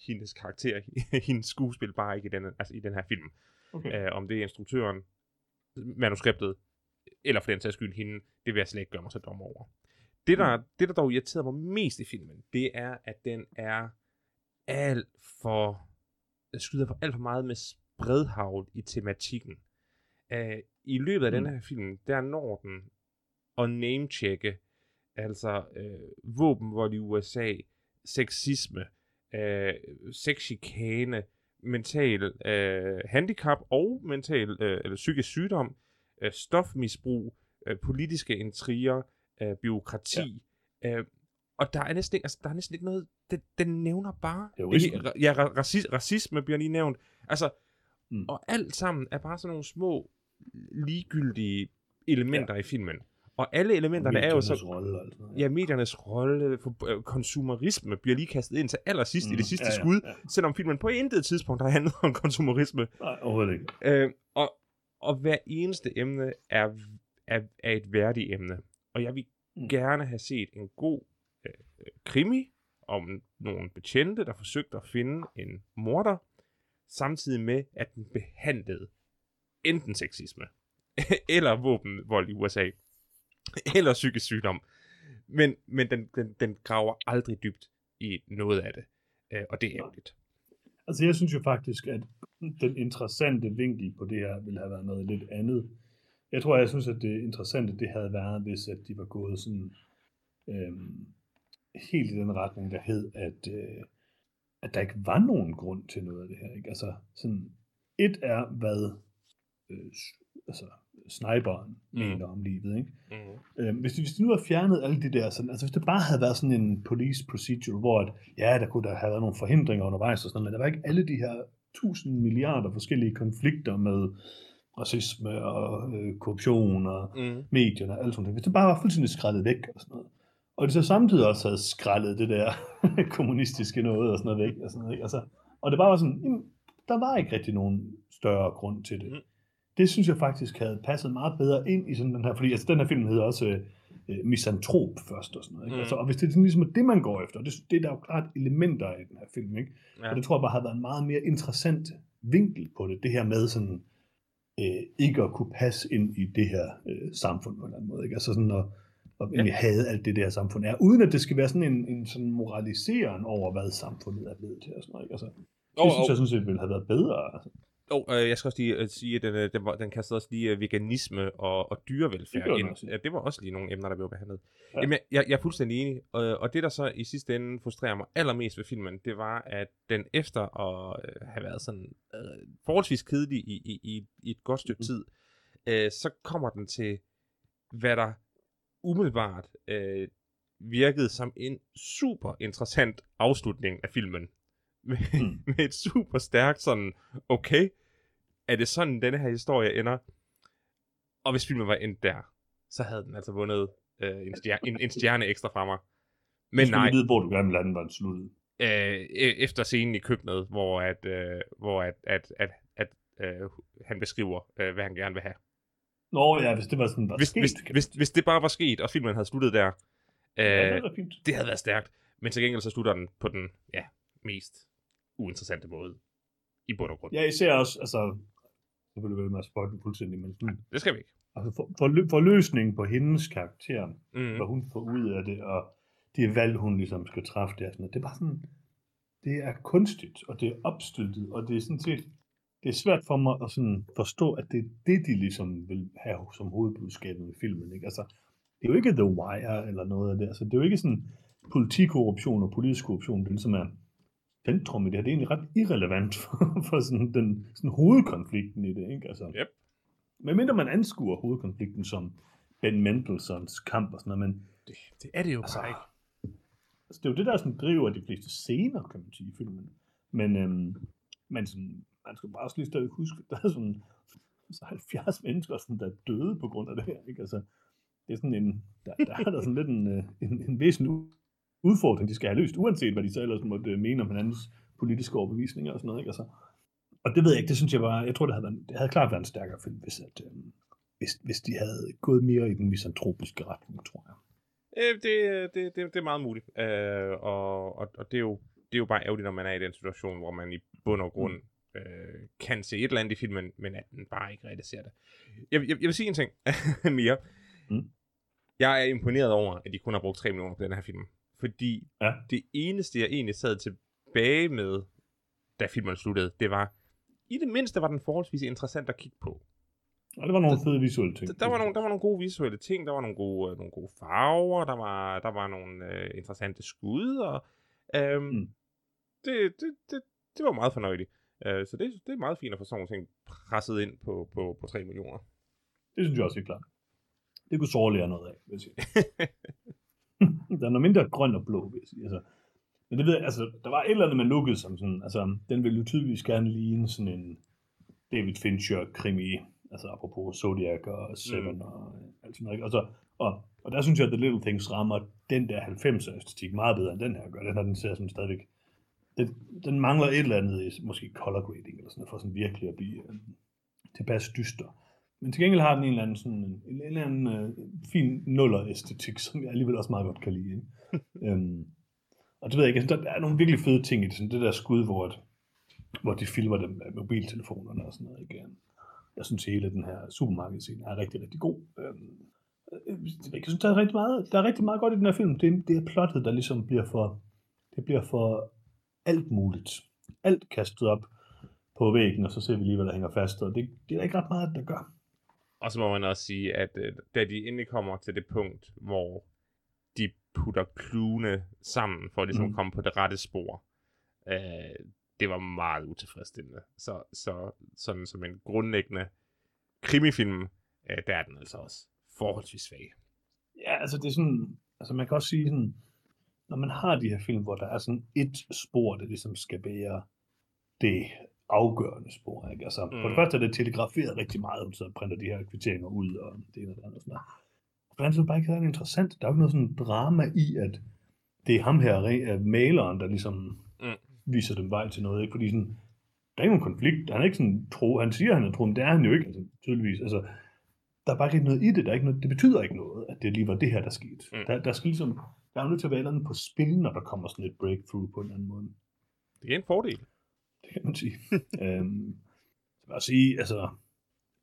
hendes karakter, hendes skuespil bare ikke i den, altså i den her film. Okay. Uh, om det er instruktøren, manuskriptet, eller for den sags skyld hende, det vil jeg slet ikke gøre mig så dum over. Det der, Mm. det, der dog irriterer mig mest i filmen, det er, at den er alt for... Den skyder for alt for meget med spredhavl i tematikken. Uh, I løbet af mm. Den her film, der når den at name-checke, altså øh, våbenvold i USA, sexisme, øh, sexchikane, mental øh, handicap og mental øh, eller psykisk sygdom, øh, stofmisbrug, øh, politiske intriger, øh, byråkrati. Ja. Øh, og der er næsten ikke, altså, der er næsten ikke noget, den, den nævner bare. Terrorisme. Ja, ra- racis, racisme bliver lige nævnt. Altså. Mm. og alt sammen er bare sådan nogle små, ligegyldige elementer ja. i filmen. Og alle elementerne er jo så... Mediernes Rolle, noget. Ja, mediernes rolle, for, øh, konsumerisme bliver lige kastet ind til allersidst mm, i det sidste ja, ja, skud, ja. selvom filmen på intet tidspunkt har handlet om konsumerisme. Nej, overhovedet ikke. Øh, og, og hver eneste emne er, er, er et værdigt emne. Og jeg vil mm. Mm. gerne have set en god øh, krimi om nogle betjente, der forsøgte at finde en morder, samtidig med, at den behandlede enten sexisme, eller våbenvold i USA, eller psykisk sygdom. Men, men den, den, den graver aldrig dybt i noget af det. Øh, og det er ærgerligt. Altså jeg synes jo faktisk, at den interessante vinkel på det her ville have været noget lidt andet. Jeg tror, jeg synes, at det interessante det havde været, hvis at de var gået sådan øhm, helt i den retning, der hed, at, øh, at der ikke var nogen grund til noget af det her. Ikke? Altså sådan, et er, hvad øh, altså, sniperen Mm. mener om livet. Ikke? Mm. Øh, hvis, de, hvis de nu havde fjernet alle de der, sådan, altså hvis det bare havde været sådan en police procedure, hvor at, ja, der kunne der have været nogle forhindringer undervejs og sådan noget, men der var ikke alle de her tusind milliarder forskellige konflikter med racisme og øh, korruption og Mm. medierne og alt sådan noget. Hvis det bare var fuldstændig skrællet væk og sådan noget. Og de så samtidig også havde skrællet det der kommunistiske noget og sådan noget væk. Og, sådan noget, ikke? Altså, og det bare var sådan, jamen, der var ikke rigtig nogen større grund til det. Mm. Det synes jeg faktisk havde passet meget bedre ind i sådan den her, fordi altså, den her film hedder også øh, øh, misantrop først og sådan noget. Ikke? Mm. Altså, og hvis det er sådan ligesom er det, man går efter, det, det er der jo klart elementer i den her film, ikke? Ja. Og det tror jeg bare havde været en meget mere interessant vinkel på det. Det her med sådan, øh, ikke at kunne passe ind i det her øh, samfund på en eller anden måde. Ikke? Altså sådan at, Ja. egentlig have alt det der samfund er, uden at det skal være sådan en, en sådan moraliseren over, hvad samfundet er blevet til. Og sådan noget, ikke? Altså, det Og, synes jeg sådan set ville have været bedre. Altså. Og øh, jeg skal også lige øh, sige, at den, øh, den, var, den kastede også lige øh, veganisme og, og Det dyrevelfærd den ind. Ja, det var også lige nogle emner, der blev behandlet. Ja. Ja. Jamen, jeg, jeg, jeg er fuldstændig enig. Og, og det, der så i sidste ende frustrerer mig allermest ved filmen, det var, at den efter at øh, have været sådan øh, forholdsvis kedelig i, i, i, i et godt stykke Mhm. tid, øh, så kommer den til, hvad der umiddelbart øh, virkede som en super interessant afslutning af filmen. Med, Mm. med et super stærkt sådan, okay, er det sådan, denne her historie ender? Og hvis filmen var endt der, så havde den altså vundet øh, en, stjerne, en, en stjerne ekstra fra mig. Men nej, nej. vide, hvor du gerne vil lade den var sluttet. øh, e- efter scenen i køkkenet, hvor at, øh, hvor at, at, at, at øh, han beskriver, øh, hvad han gerne vil have. Nå ja, hvis det var sådan, var Hvis, sket, hvis, hvis, hvis det bare var sket, og filmen havde sluttet der, øh, ja, det fint. det havde været stærkt. Men til gengæld så slutter den på den ja, mest uinteressante måde. I bund og grund. Ja, især også, altså, så vil det at spotte fuldstændig, men sådan, Det skal vi ikke. altså for, for, forløsningen på hendes karakter, Mm. hvad hun får ud af det, og de valg, hun ligesom skal træffe der, sådan noget, det er bare sådan, det er kunstigt, og det er opstyltet, og det er sådan set, det er svært for mig at sådan forstå, at det er det, de ligesom vil have som hovedbudskabet i filmen, ikke? Altså, det er jo ikke The Wire eller noget af det, altså, det er jo ikke sådan politikorruption og politisk korruption, det ligesom er centrum i det her, det er egentlig ret irrelevant for, for sådan den sådan hovedkonflikten i det, ikke? Altså, Yep. Medmindre man anskuer hovedkonflikten som Ben Mendelssohns kamp og sådan noget, men Det, det er det jo altså, bare ikke. altså, det er jo det, der sådan driver de fleste scener, kan man sige, i filmen. Men, øhm, men sådan, man skal bare også lige stadig huske, der er sådan så 70 mennesker, sådan, der er døde på grund af det her. Ikke? Altså, det er sådan en, der, der er der sådan lidt en, øh, en, en væsentlig udfordring, de skal have løst, uanset hvad de så ellers måtte øh, mene om hinandens politiske overbevisninger og sådan noget. Ikke? Altså, og det ved jeg ikke, det synes jeg bare, jeg tror, det havde, været, det havde klart været en stærkere film, hvis, at, øh, hvis, hvis de havde gået mere i den misantropiske retning, tror jeg. Øh, det, det, det, det er meget muligt. Øh, og, og, og det, er jo, det er jo bare ærgerligt, når man er i den situation, hvor man i bund og grund øh, kan se et eller andet i filmen, men at den bare ikke rigtig ser det. Jeg, jeg, jeg vil sige en ting mere. Mm. Jeg er imponeret over, at de kun har brugt 3 millioner på den her film. Fordi ja. det eneste, jeg egentlig sad tilbage med, da filmen sluttede, det var, i det mindste var den forholdsvis interessant at kigge på. Og det var nogle fede visuelle ting. Der, der, var nogle, der var nogle gode visuelle ting, der var nogle gode, øh, nogle gode farver, der var, der var nogle øh, interessante skud, og øhm, mm. det, det, det, det var meget fornøjeligt. Øh, så det, det er meget fint at få sådan nogle ting presset ind på, på, på 3 millioner. Det synes jeg også er klart. Det kunne så lære noget af, vil jeg sige. der er noget mindre grøn og blå, vil jeg sige. Altså, men det ved jeg, altså, der var et eller andet med lukket som sådan, altså, den ville jo tydeligvis gerne ligne sådan en David Fincher-krimi, altså apropos Zodiac og Seven mm. og alt sådan noget. Og, så, og, og der synes jeg, at The Little Things rammer den der 90'er æstetik meget bedre end den her gør. Den her, den ser sådan stadigvæk, den, den mangler et eller andet, måske color grading eller sådan noget, for sådan virkelig at blive uh, tilpas dyster. Men til gengæld har den en eller anden, sådan, en, en eller anden uh, fin nuller-æstetik, som jeg alligevel også meget godt kan lide. Ikke? um, og det ved jeg ikke, der er nogle virkelig fede ting i det, sådan det der skud, hvor, et, hvor de filmer dem med mobiltelefonerne og sådan noget. Ikke? Jeg synes, hele den her supermarkedscene er rigtig, rigtig god. Øhm, jeg synes, der er rigtig meget, der er rigtig meget godt i den her film. Det, det er plottet, der ligesom bliver for, det bliver for alt muligt. Alt kastet op på væggen, og så ser vi lige, hvad der hænger fast, og det, det er der ikke ret meget, der gør. Og så må man også sige, at øh, da de endelig kommer til det punkt, hvor de putter kluene sammen, for at ligesom mm. komme på det rette spor, øh, det var meget utilfredsstillende. Så, så sådan som en grundlæggende krimifilm, øh, der er den altså også forholdsvis svag. Ja, altså det er sådan, altså man kan også sige sådan, når man har de her film, hvor der er sådan et spor, der ligesom skal bære det afgørende spor, ikke? Altså, mm. for det mm. første er det telegraferet rigtig meget, så printer de her kvitteringer ud, og det ene og det andet sådan noget. For det andet er det bare ikke særlig interessant. Der er jo ikke noget sådan drama i, at det er ham her, maleren, der ligesom mm. viser dem vej til noget, ikke? Fordi sådan, der er ikke nogen konflikt. Han er ikke sådan tro. Han siger, han er tro, men det er han jo ikke, altså, tydeligvis. Altså, der er bare ikke noget i det. Der er ikke noget, det betyder ikke noget, at det lige var det her, der skete. Mm. Der, der skal ligesom, der er nødt til at være på spil, når der kommer sådan et breakthrough på en anden måde. Det er en fordel. Det kan man sige. øhm, så vil jeg sige, altså,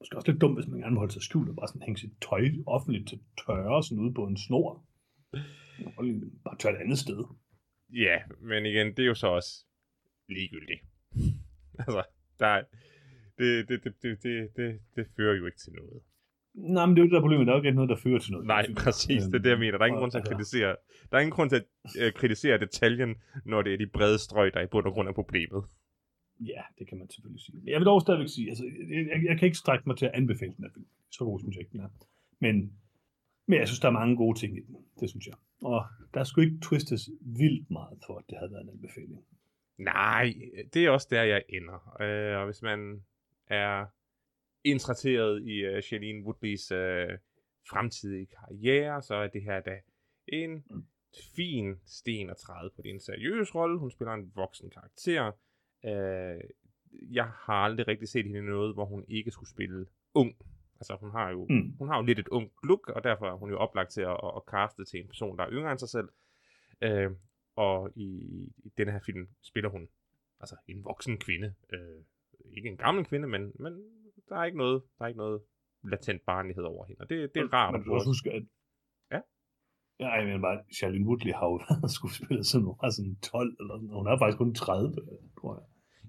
måske også lidt dumt, hvis man gerne vil holde sig skjult og bare sådan hænge sit tøj offentligt til tørre, sådan ude på en snor. Bare tør et andet sted. Ja, men igen, det er jo så også ligegyldigt. altså, der, det, det, det, det, det, det, det fører jo ikke til noget. Nej, men det er jo det der problem, der er jo ikke noget, der fører til noget. Nej, præcis, det er det, jeg mener. Der er ingen grund til at kritisere, der er ingen grund til at uh, kritisere detaljen, når det er de brede strøg, der er i bund og grund af problemet. Ja, det kan man selvfølgelig sige. Jeg vil dog stadigvæk sige, altså, jeg, jeg, kan ikke strække mig til at anbefale den her film. Så god synes jeg ikke, den er. Men, men jeg synes, der er mange gode ting i den. Det synes jeg. Og der skulle ikke twistes vildt meget for, at det havde været en anbefaling. Nej, det er også der, jeg ender. Øh, og hvis man er interesseret i uh, Shailene Woodleys uh, fremtidige karriere, så er det her da en mm. fin sten at træde på. Det er en seriøs rolle. Hun spiller en voksen karakter. Uh, jeg har aldrig rigtig set hende i noget, hvor hun ikke skulle spille ung. Altså hun har jo, mm. hun har jo lidt et ung look, og derfor er hun jo oplagt til at, at, at kaste til en person, der er yngre end sig selv. Uh, og i, i denne her film spiller hun altså en voksen kvinde. Øh, ikke en gammel kvinde, men, men der er ikke noget, der er ikke noget latent barnlighed over hende, og det, det er rart. Man også huske, at? Ja, jeg mener bare, Charlene Woodley har jo været skuespillet siden hun var sådan 12, eller sådan. Hun er faktisk kun 30, tror jeg.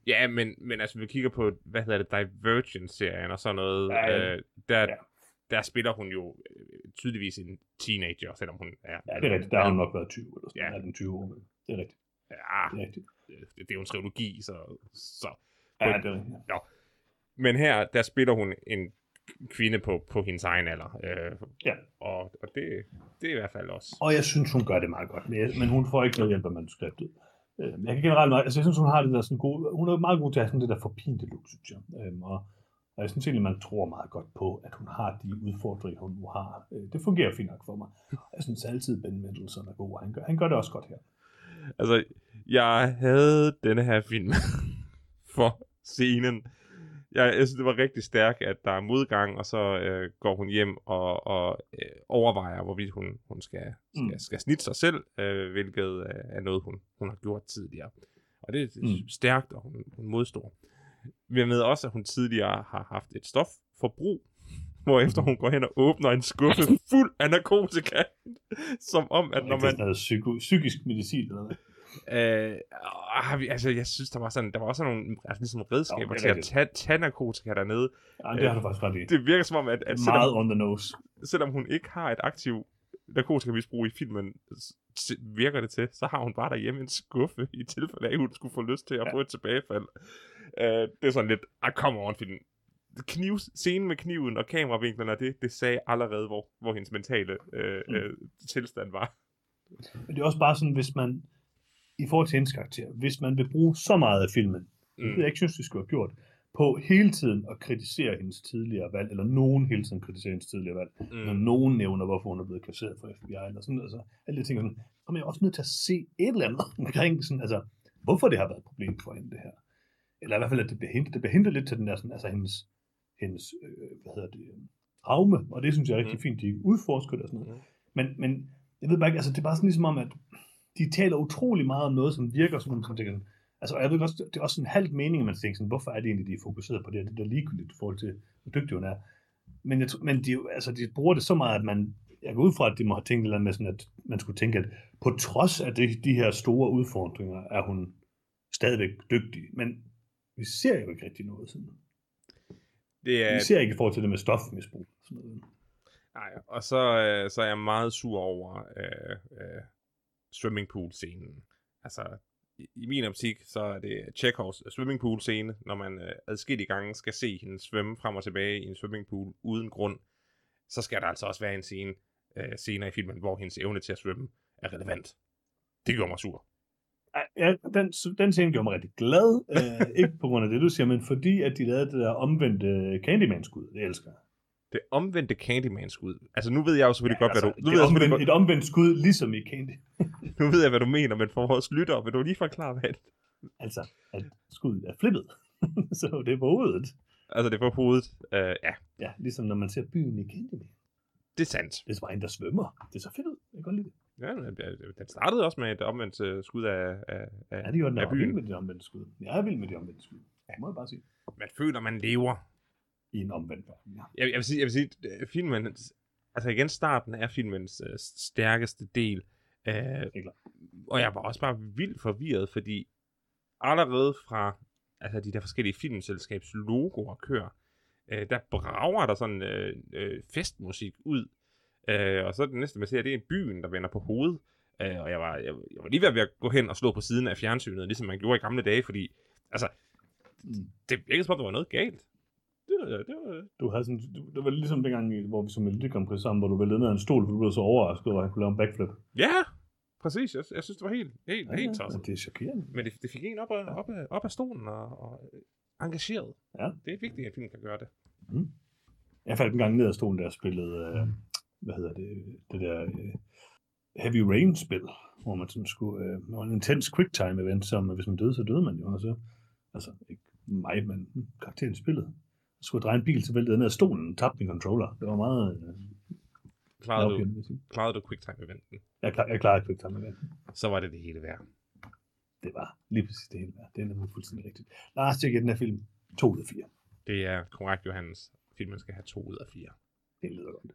Ja, men, men altså, vi kigger på, hvad hedder det, Divergent-serien og sådan noget, ja, ja. Øh, der, ja. der spiller hun jo øh, tydeligvis en teenager, selvom hun er... Ja, det er rigtigt. Der har hun nok været 20 eller sådan ja. 20 år, men det er rigtigt. Ja, det er, rigtigt. Det, det er jo en trilogi, så... så ja, det er rigtigt. Ja. Men her, der spiller hun en kvinde på, på hendes egen alder. Øh, ja. Og, og det, det er i hvert fald også. Og jeg synes, hun gør det meget godt, men hun får ikke noget hjælp af manuskriptet. Øh, jeg kan generelt meget, altså jeg synes, hun har det der sådan gode, hun er meget god til at have sådan det der forpinte look, synes jeg. Øhm, og, og jeg synes egentlig, man tror meget godt på, at hun har de udfordringer, hun nu har. Øh, det fungerer fint nok for mig. Jeg synes altid, Ben Mendelsohn er god, og han gør, han gør det også godt her. Altså, jeg havde denne her film for scenen. Jeg, jeg synes, det var rigtig stærkt, at der er modgang, og så øh, går hun hjem og, og øh, overvejer, hvorvidt hun, hun skal, skal, Mm. skal snitte sig selv, øh, hvilket øh, er noget, hun, hun har gjort tidligere. Og det er Mm. stærkt, og hun, hun modstår. Vi med også, at hun tidligere har haft et stofforbrug, hvorefter hun går hen og åbner en skuffe fuld af narkotika, som om, at Når man... man... Sådan noget psyko, psykisk medicin eller hvad? Øh, altså, jeg synes, der var sådan, der var også nogle altså, ligesom redskaber er til at tage, tage narkotika dernede. Ja, det har du faktisk ret i. Det virker som om, at, at Meget selvom, on the nose. selvom hun ikke har et aktivt narkotikamisbrug i filmen, virker det til, så har hun bare derhjemme en skuffe, i tilfælde af, at hun skulle få lyst til at Ja. ja. få et tilbagefald. Uh, det er sådan lidt, ah, come on, film. Kniv, scenen med kniven og kameravinklerne, og det, det sagde allerede, hvor, hvor hendes mentale øh, Mm. øh, tilstand var. Men det er også bare sådan, hvis man, i forhold til hendes karakter, hvis man vil bruge så meget af filmen, mm. Det jeg ikke synes, de skulle have gjort, på hele tiden at kritisere hendes tidligere valg, eller nogen hele tiden kritiserer hendes tidligere valg, mm. når nogen nævner, hvorfor hun er blevet kasseret for FBI, eller sådan, altså, alle de ting, sådan, så er jo også nødt til at se et eller andet omkring, sådan, altså, hvorfor det har været et problem for hende, det her. Eller i hvert fald, at det bliver hentet, det bliver hentet lidt til den der, sådan, altså hendes, hendes øh, hvad hedder det, traume, og det synes jeg er rigtig Mm. fint, de udforsker det og sådan noget. Mm. Men, men jeg ved bare ikke, altså det er bare sådan ligesom om, at de taler utrolig meget om noget, som virker som, som tænker, sådan- altså og jeg ved godt, det er også en halv mening, at man tænker sådan, hvorfor er det egentlig, de er fokuseret på det, det er da ligegyldigt i forhold til, hvor dygtig hun er. Men, jeg, men de, altså, de bruger det så meget, at man, jeg går ud fra, at de må have tænkt eller med sådan, at man skulle tænke, at på trods af det, de her store udfordringer, er hun stadigvæk dygtig. Men vi ser jo ikke rigtig noget sådan. Det er, Vi ser ikke i forhold til det med stofmisbrug. Sådan noget. Nej, og så, øh, så er jeg meget sur over øh, øh, swimmingpool-scenen. Altså, i, i min optik, så er det Chekhovs swimmingpool-scene, når man øh, adskillige gange skal se hende svømme frem og tilbage i en swimmingpool uden grund, så skal der altså også være en scene øh, senere i filmen, hvor hendes evne til at svømme er relevant. Det gjorde mig sur. Ja, den, den scene gjorde mig rigtig glad. Øh, ikke på grund af det, du siger, men fordi at de lavede det der omvendte Candyman-skud. Det elsker jeg. Det omvendte Candyman-skud. Altså, nu ved jeg jo selvfølgelig Ja, godt, hvad altså, du... Nu det ved, jeg omvendt, et omvendt skud, ligesom i Candy. godt, nu ved jeg, hvad du mener, men for vores lyttere, vil du lige forklare, hvad det Altså, at skuddet er flippet. så det er på hovedet. Altså, det er på hovedet. Uh, ja, Ja, ligesom når man ser byen i Candyman. det er sandt. Det er bare en, der svømmer. Det er så fedt ud. Jeg kan godt lide det. Ja, det- den startede også med et omvendt øh, skud af, af, af, Ja, det gjorde den. af er byen. med de omvendte skud. Jeg er vild med de omvendte skud. Det må jeg bare sige. Man føler, man lever. I en omvendt verden, ja. Jeg, jeg vil sige, jeg vil sige øh, filmen, altså igen, starten er filmens øh, stærkeste del. Øh, og jeg var også bare vildt forvirret, fordi allerede fra altså de der forskellige filmselskabs logoer kører, øh, der brager der sådan øh, øh, festmusik ud. Øh, og så det næste, man ser, det er byen, der vender på hovedet. Øh, og jeg var, jeg, jeg var lige ved at gå hen og slå på siden af fjernsynet, ligesom man gjorde i gamle dage, fordi altså, Mm. det virkede som om, der var noget galt. Det var, Du havde sådan, du, det var ligesom dengang, hvor vi så Melodi Grand Prix sammen, hvor du væltede ned af en stol, for du blev så overrasket over, at han kunne lave en backflip. Ja, præcis. Jeg, jeg synes, det var helt, helt, helt tosset. det er chokerende. Men det, det fik en op af, op af, op af stolen og, og engageret. Ja. Det er vigtigt, at film kan gøre det. Jeg faldt en gang ned af stolen, da jeg spillede, øh, hvad hedder det, det der øh, Heavy Rain-spil, hvor man sådan skulle, øh, det var en intens quicktime event, som hvis man døde, så døde man jo, og så, altså ikke mig, men karakteren spillet. Skulle dreje en bil, så væltede jeg ned af stolen, tabte min controller. Det var meget, øh, Klarede, du, klarede du quicktime-eventen, Jeg, klar, jeg klarede quicktime event. så var det det hele værd. Det var lige præcis det hele værd. Det er nemlig fuldstændig rigtigt. Lars, jeg den her film 2 ud af 4. Det er korrekt, Johannes. Filmen skal have to ud af fire. Det lyder godt.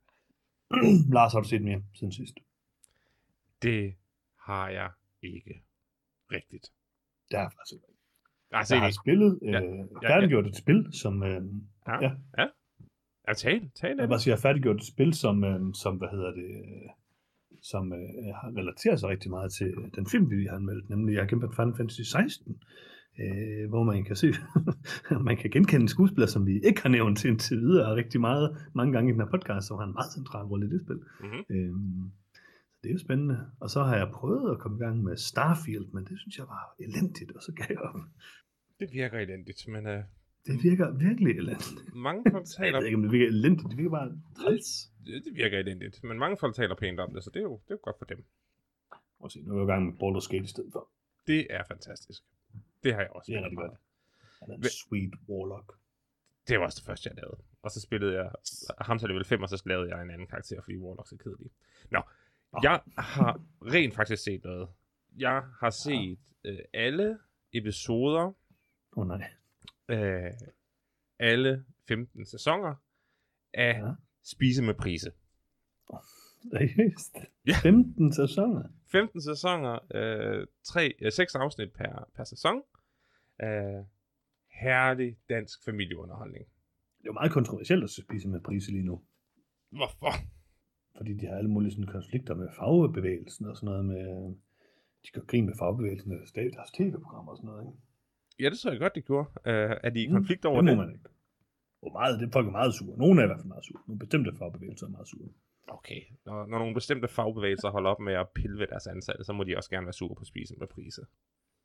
Lars, har du set mere siden sidst? Det har jeg ikke rigtigt. Det har jeg faktisk ikke. Altså, Jeg har spillet, øh, Ja. ja, færdiggjort et spil, som... Øh, ja. ja. ja. Ja, tal, tal jeg sige, jeg har færdiggjort et spil, som, øh, som hvad hedder det, øh, som øh, har relateret sig rigtig meget til den film, vi har anmeldt, nemlig jeg har kæmpet Final Fantasy 16, øh, hvor man kan se, man kan genkende en skuespiller, som vi ikke har nævnt til indtil videre rigtig meget, mange gange i den her podcast, som har en meget central rolle i det spil. Mhm. Øhm, så det er jo spændende. Og så har jeg prøvet at komme i gang med Starfield, men det synes jeg var elendigt, og så gav jeg op. Det virker elendigt, men uh, Det virker virkelig elendigt. mange folk Jeg taler, ved ikke, om det virker elendigt. Det virker bare træls. det det virker elendigt, men mange folk taler pænt om det, så det er jo, det er jo godt for dem. Og se, nu er jeg i gang med Baldur's Gate i stedet for. Det er fantastisk. Det har jeg også Det er spillet rigtig godt. Han er en sweet warlock. Det var også det første, jeg lavede. Og så spillede jeg ham til level 5, og så lavede jeg en anden karakter, fordi Warlocks er kedelige. Nå, jeg har rent faktisk set noget. Jeg har set øh, alle episoder, oh, nej. Øh, alle 15 sæsoner af Ja. Spise med Prise. Seriøst? Ja. 15 sæsoner? 15 sæsoner, øh, 3, øh, 6 afsnit per, per sæson. Øh, herlig dansk familieunderholdning. Det er jo meget kontroversielt at spise med prise lige nu. Hvorfor? Fordi de har alle mulige sådan konflikter med fagbevægelsen og sådan noget med... De gør grin med fagbevægelsen og stadig deres tv-programmer og sådan noget, ikke? Ja, det tror jeg godt, de gjorde. Øh, er de i Mm, konflikt over det? det? må man ikke. Hvor meget, det folk er meget sure. Nogle er i hvert fald meget sure. Nogle bestemte fagbevægelser er meget sure. Okay, når, når nogle bestemte fagbevægelser holder op med at pille ved deres ansatte, så må de også gerne være sure på spisen med priser.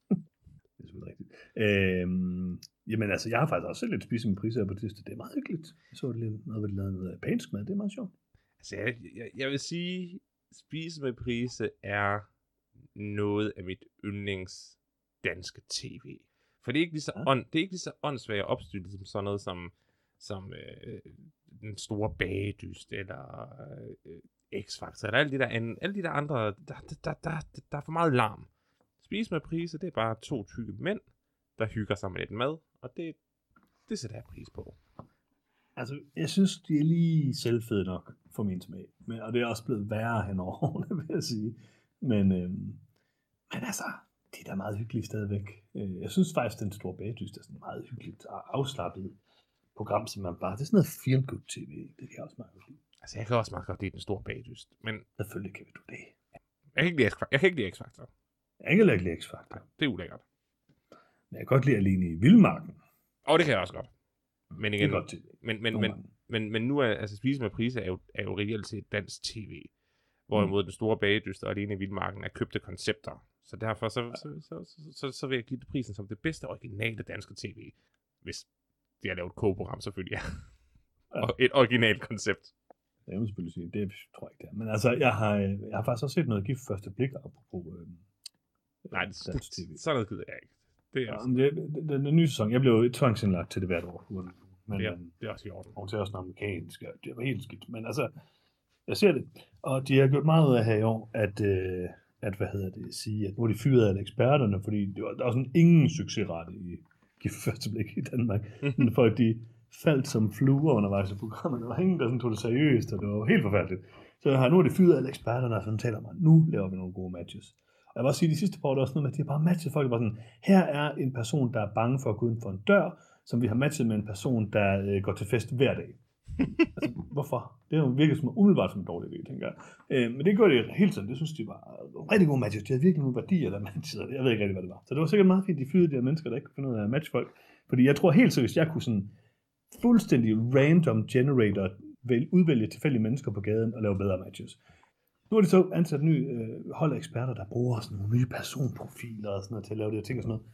Det er selvfølgelig rigtigt. Øhm, jamen altså, jeg har faktisk også selv lidt spist med priser på det Det er meget hyggeligt. Jeg så lidt noget, hvor de lavede noget japansk mad. Det er meget sjovt. Altså, jeg, jeg, jeg vil sige, spise med prise er noget af mit yndlings danske tv. For det er ikke lige så, Ja. ånd, det er ikke lige så åndssvagt opstyltet som sådan noget som, som øh, den store bagedyst, eller øh, X-Factor, eller alle de der, an, alle de der andre, der, der, der, der, der er for meget larm. Spise med prise, det er bare to tykke mænd, der hygger sig med lidt mad, og det, det sætter jeg pris på. Altså, jeg synes, de er lige selvfede nok for min smag. Men, og det er også blevet værre hen over årene, vil jeg sige. Men, øhm, men altså, de er da meget hyggelige stadigvæk. Øh, Jeg synes faktisk, den store bagdyst er sådan meget hyggeligt og afslappet program, som man bare... Det er sådan noget feel good tv. Det kan jeg også meget godt lide. Altså, jeg kan også meget godt lide den store bagdyst, men Selvfølgelig kan vi du det. jeg kan ikke lide X-Factor. Jeg kan ikke lide X-Factor. Jeg kan ikke lide X-Factor. Det er ulækkert. Men jeg kan godt lide Alene i Vildmarken. Og det kan jeg også godt. Men Det igen, er godt tv. men, men, men, men, men nu er altså Spise med Prise er jo, er jo reelt set dansk tv. Hvorimod den store bagedyst og alene i Vildmarken er købte koncepter. Så derfor så, så, så, så, så, så vil jeg give det prisen som det bedste originale danske tv. Hvis de har lavet et kogeprogram selvfølgelig, ja. Ja. Og et originalt koncept. Det kan man selvfølgelig sige. Det tror jeg ikke, det er. Men altså, jeg har, øh, jeg har faktisk også set noget gift første blik, apropos øh, Nej, det, dansk tv. det, sådan noget gider jeg ikke. Det er, Ja, også, det, det, den, den nye sæson, jeg blev jo tvangsindlagt til det hvert år. Men det, er, det er også i orden. hun ser også noget amerikansk, og det var helt skidt. Men altså, jeg ser det. Og de har gjort meget ud af her i år, at, øh, at hvad hedder det, sige, at nu er de fyret af eksperterne, fordi det var, der var sådan ingen succesrate i Gift første blik i Danmark. Men folk, de faldt som fluer undervejs i programmet. Der var ingen, der sådan tog det seriøst, og det var helt forfærdeligt. Så her, nu er det fyret af alle eksperterne, og sådan taler man, nu laver vi nogle gode matches. Og jeg vil også sige, at de sidste par år, der er også noget med, at de har bare matchet folk. Bare sådan, her er en person, der er bange for at gå uden for en dør, som vi har matchet med en person, der øh, går til fest hver dag altså, hvorfor? Det er virkelig som, umiddelbart som en dårlig idé, tænker jeg. Øh, men det gjorde de hele tiden. Det synes de var rigtig gode matches. De havde virkelig nogle værdier, der matchede. Jeg ved ikke rigtig, hvad det var. Så det var sikkert meget fint, de fyrede de her mennesker, der ikke kunne finde ud af at matche folk. Fordi jeg tror helt seriøst, jeg kunne sådan fuldstændig random generator vel, udvælge tilfældige mennesker på gaden og lave bedre matches. Nu har de så ansat nye øh, hold af eksperter, der bruger sådan nogle nye personprofiler og sådan noget til at lave de her ting og sådan noget.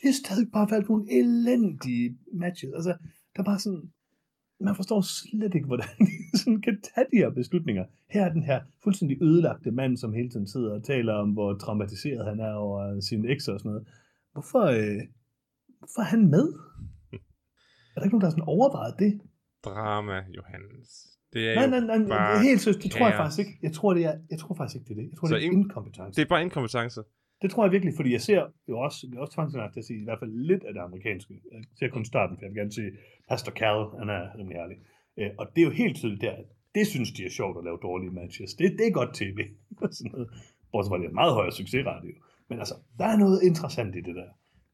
Det er stadig bare valgt nogle elendige matches. Altså, der er bare sådan, man forstår slet ikke, hvordan de sådan kan tage de her beslutninger. Her er den her fuldstændig ødelagte mand, som hele tiden sidder og taler om, hvor traumatiseret han er over sin eks og sådan noget. Hvorfor, øh, hvorfor er han med? Er der ikke nogen, der har sådan overvejet det? Drama, Johannes. Det er Nej, jo nej, nej, bare nej helt seriøst, det tror jeg faktisk ikke. Jeg tror, det er, jeg tror faktisk ikke, det er det. Jeg tror, Så det er in- inkompetence. Det er bare inkompetence. Det tror jeg virkelig, fordi jeg ser jo også, jeg er også tvangsindlagt til at sige i hvert fald lidt af det amerikanske. Jeg ser kun starten, for jeg vil gerne se Pastor Cal, han er rimelig ærlig. Øh, Og det er jo helt tydeligt der, det synes de er sjovt at lave dårlige matches. Det, det er godt tv. Sådan noget. Bortset fra, det er meget højere succesrate jo. Men altså, der er noget interessant i det der.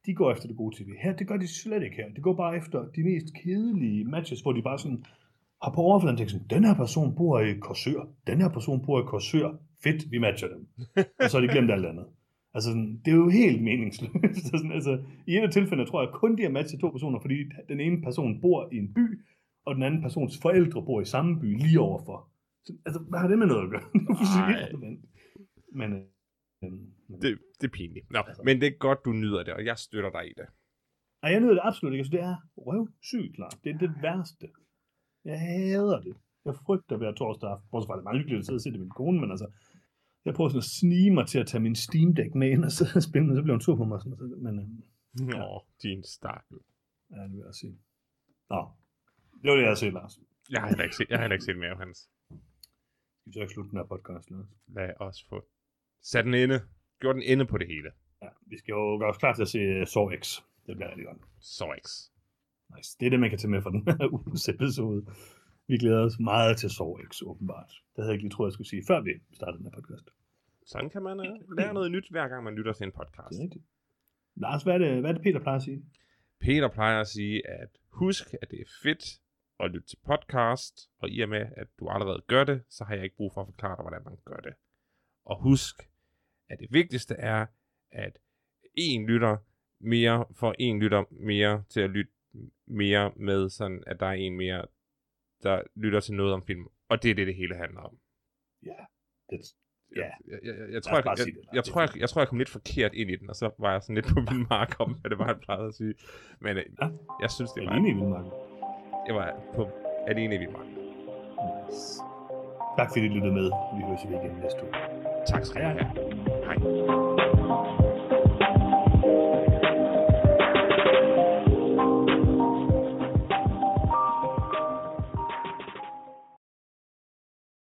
De går efter det gode tv. Her, det gør de slet ikke her. De går bare efter de mest kedelige matches, hvor de bare sådan har på overfladen tænkt sådan, den her person bor i Korsør, den her person bor i Korsør, fedt, vi matcher dem. Og så har de glemt alt andet. Altså, sådan, det er jo helt meningsløst. Så sådan, altså, I et af tilfældene tror jeg kun, de har matchet to personer, fordi den ene person bor i en by, og den anden persons forældre bor i samme by lige overfor. Så, altså, hvad har det med noget at gøre? Nej. Men, øh, men Det, det er pinligt. Nå, Altså. men det er godt, du nyder det, og jeg støtter dig i det. Ej, jeg nyder det absolut ikke. Altså, det er røvsygt klart. Det er det værste. Jeg hader det. Jeg frygter hver torsdag aften. Bortset fra, det er meget hyggeligt at sidde og se det med min kone, men altså, jeg prøver sådan at snige mig til at tage min Steam Deck med ind og sidde og spille, men så bliver hun sur på mig. Sådan, men, øh, Nå, din stakkel. Ja, det vil jeg sige. Nå, det var det, jeg havde set, Lars. Jeg har heller ikke set, jeg har heller ikke set mere af hans. Skal vi så ikke slutte den her podcast, Lars? Lad os få sat den inde. Gjort den inde på det hele. Ja, vi skal jo gøre os klar til at se uh, Saw X. Det bliver rigtig godt. Så ikke. Nice. Det er det, man kan tage med fra den her uges episode. Vi glæder os meget til Saw X, åbenbart. Det havde jeg ikke lige troet, jeg skulle sige, før vi startede den her podcast. Sådan kan man uh, lære noget nyt, hver gang man lytter til en podcast. Det er rigtigt. Lars, hvad er det, hvad er det Peter plejer at sige? Peter plejer at sige, at husk, at det er fedt at lytte til podcast, og i og med, at du allerede gør det, så har jeg ikke brug for at forklare dig, hvordan man gør det. Og husk, at det vigtigste er, at en lytter mere får en lytter mere til at lytte mere med, sådan at der er en mere, der lytter til noget om film. Og det er det, det hele handler om. Ja, det, Ja. Jeg, jeg, jeg, jeg, Lad tror, jeg, jeg, tror, jeg, jeg tror, jeg kom lidt forkert ind i den, og så var jeg sådan lidt på min mark om, hvad det var, han plejede at sige. Men øh, Ja. jeg synes, det var, alene i Vildmarken. jeg var på alene i Vildmark. Nice. Tak fordi I lyttede med. Vi høres igen næste uge. Tak skal I have. Hej.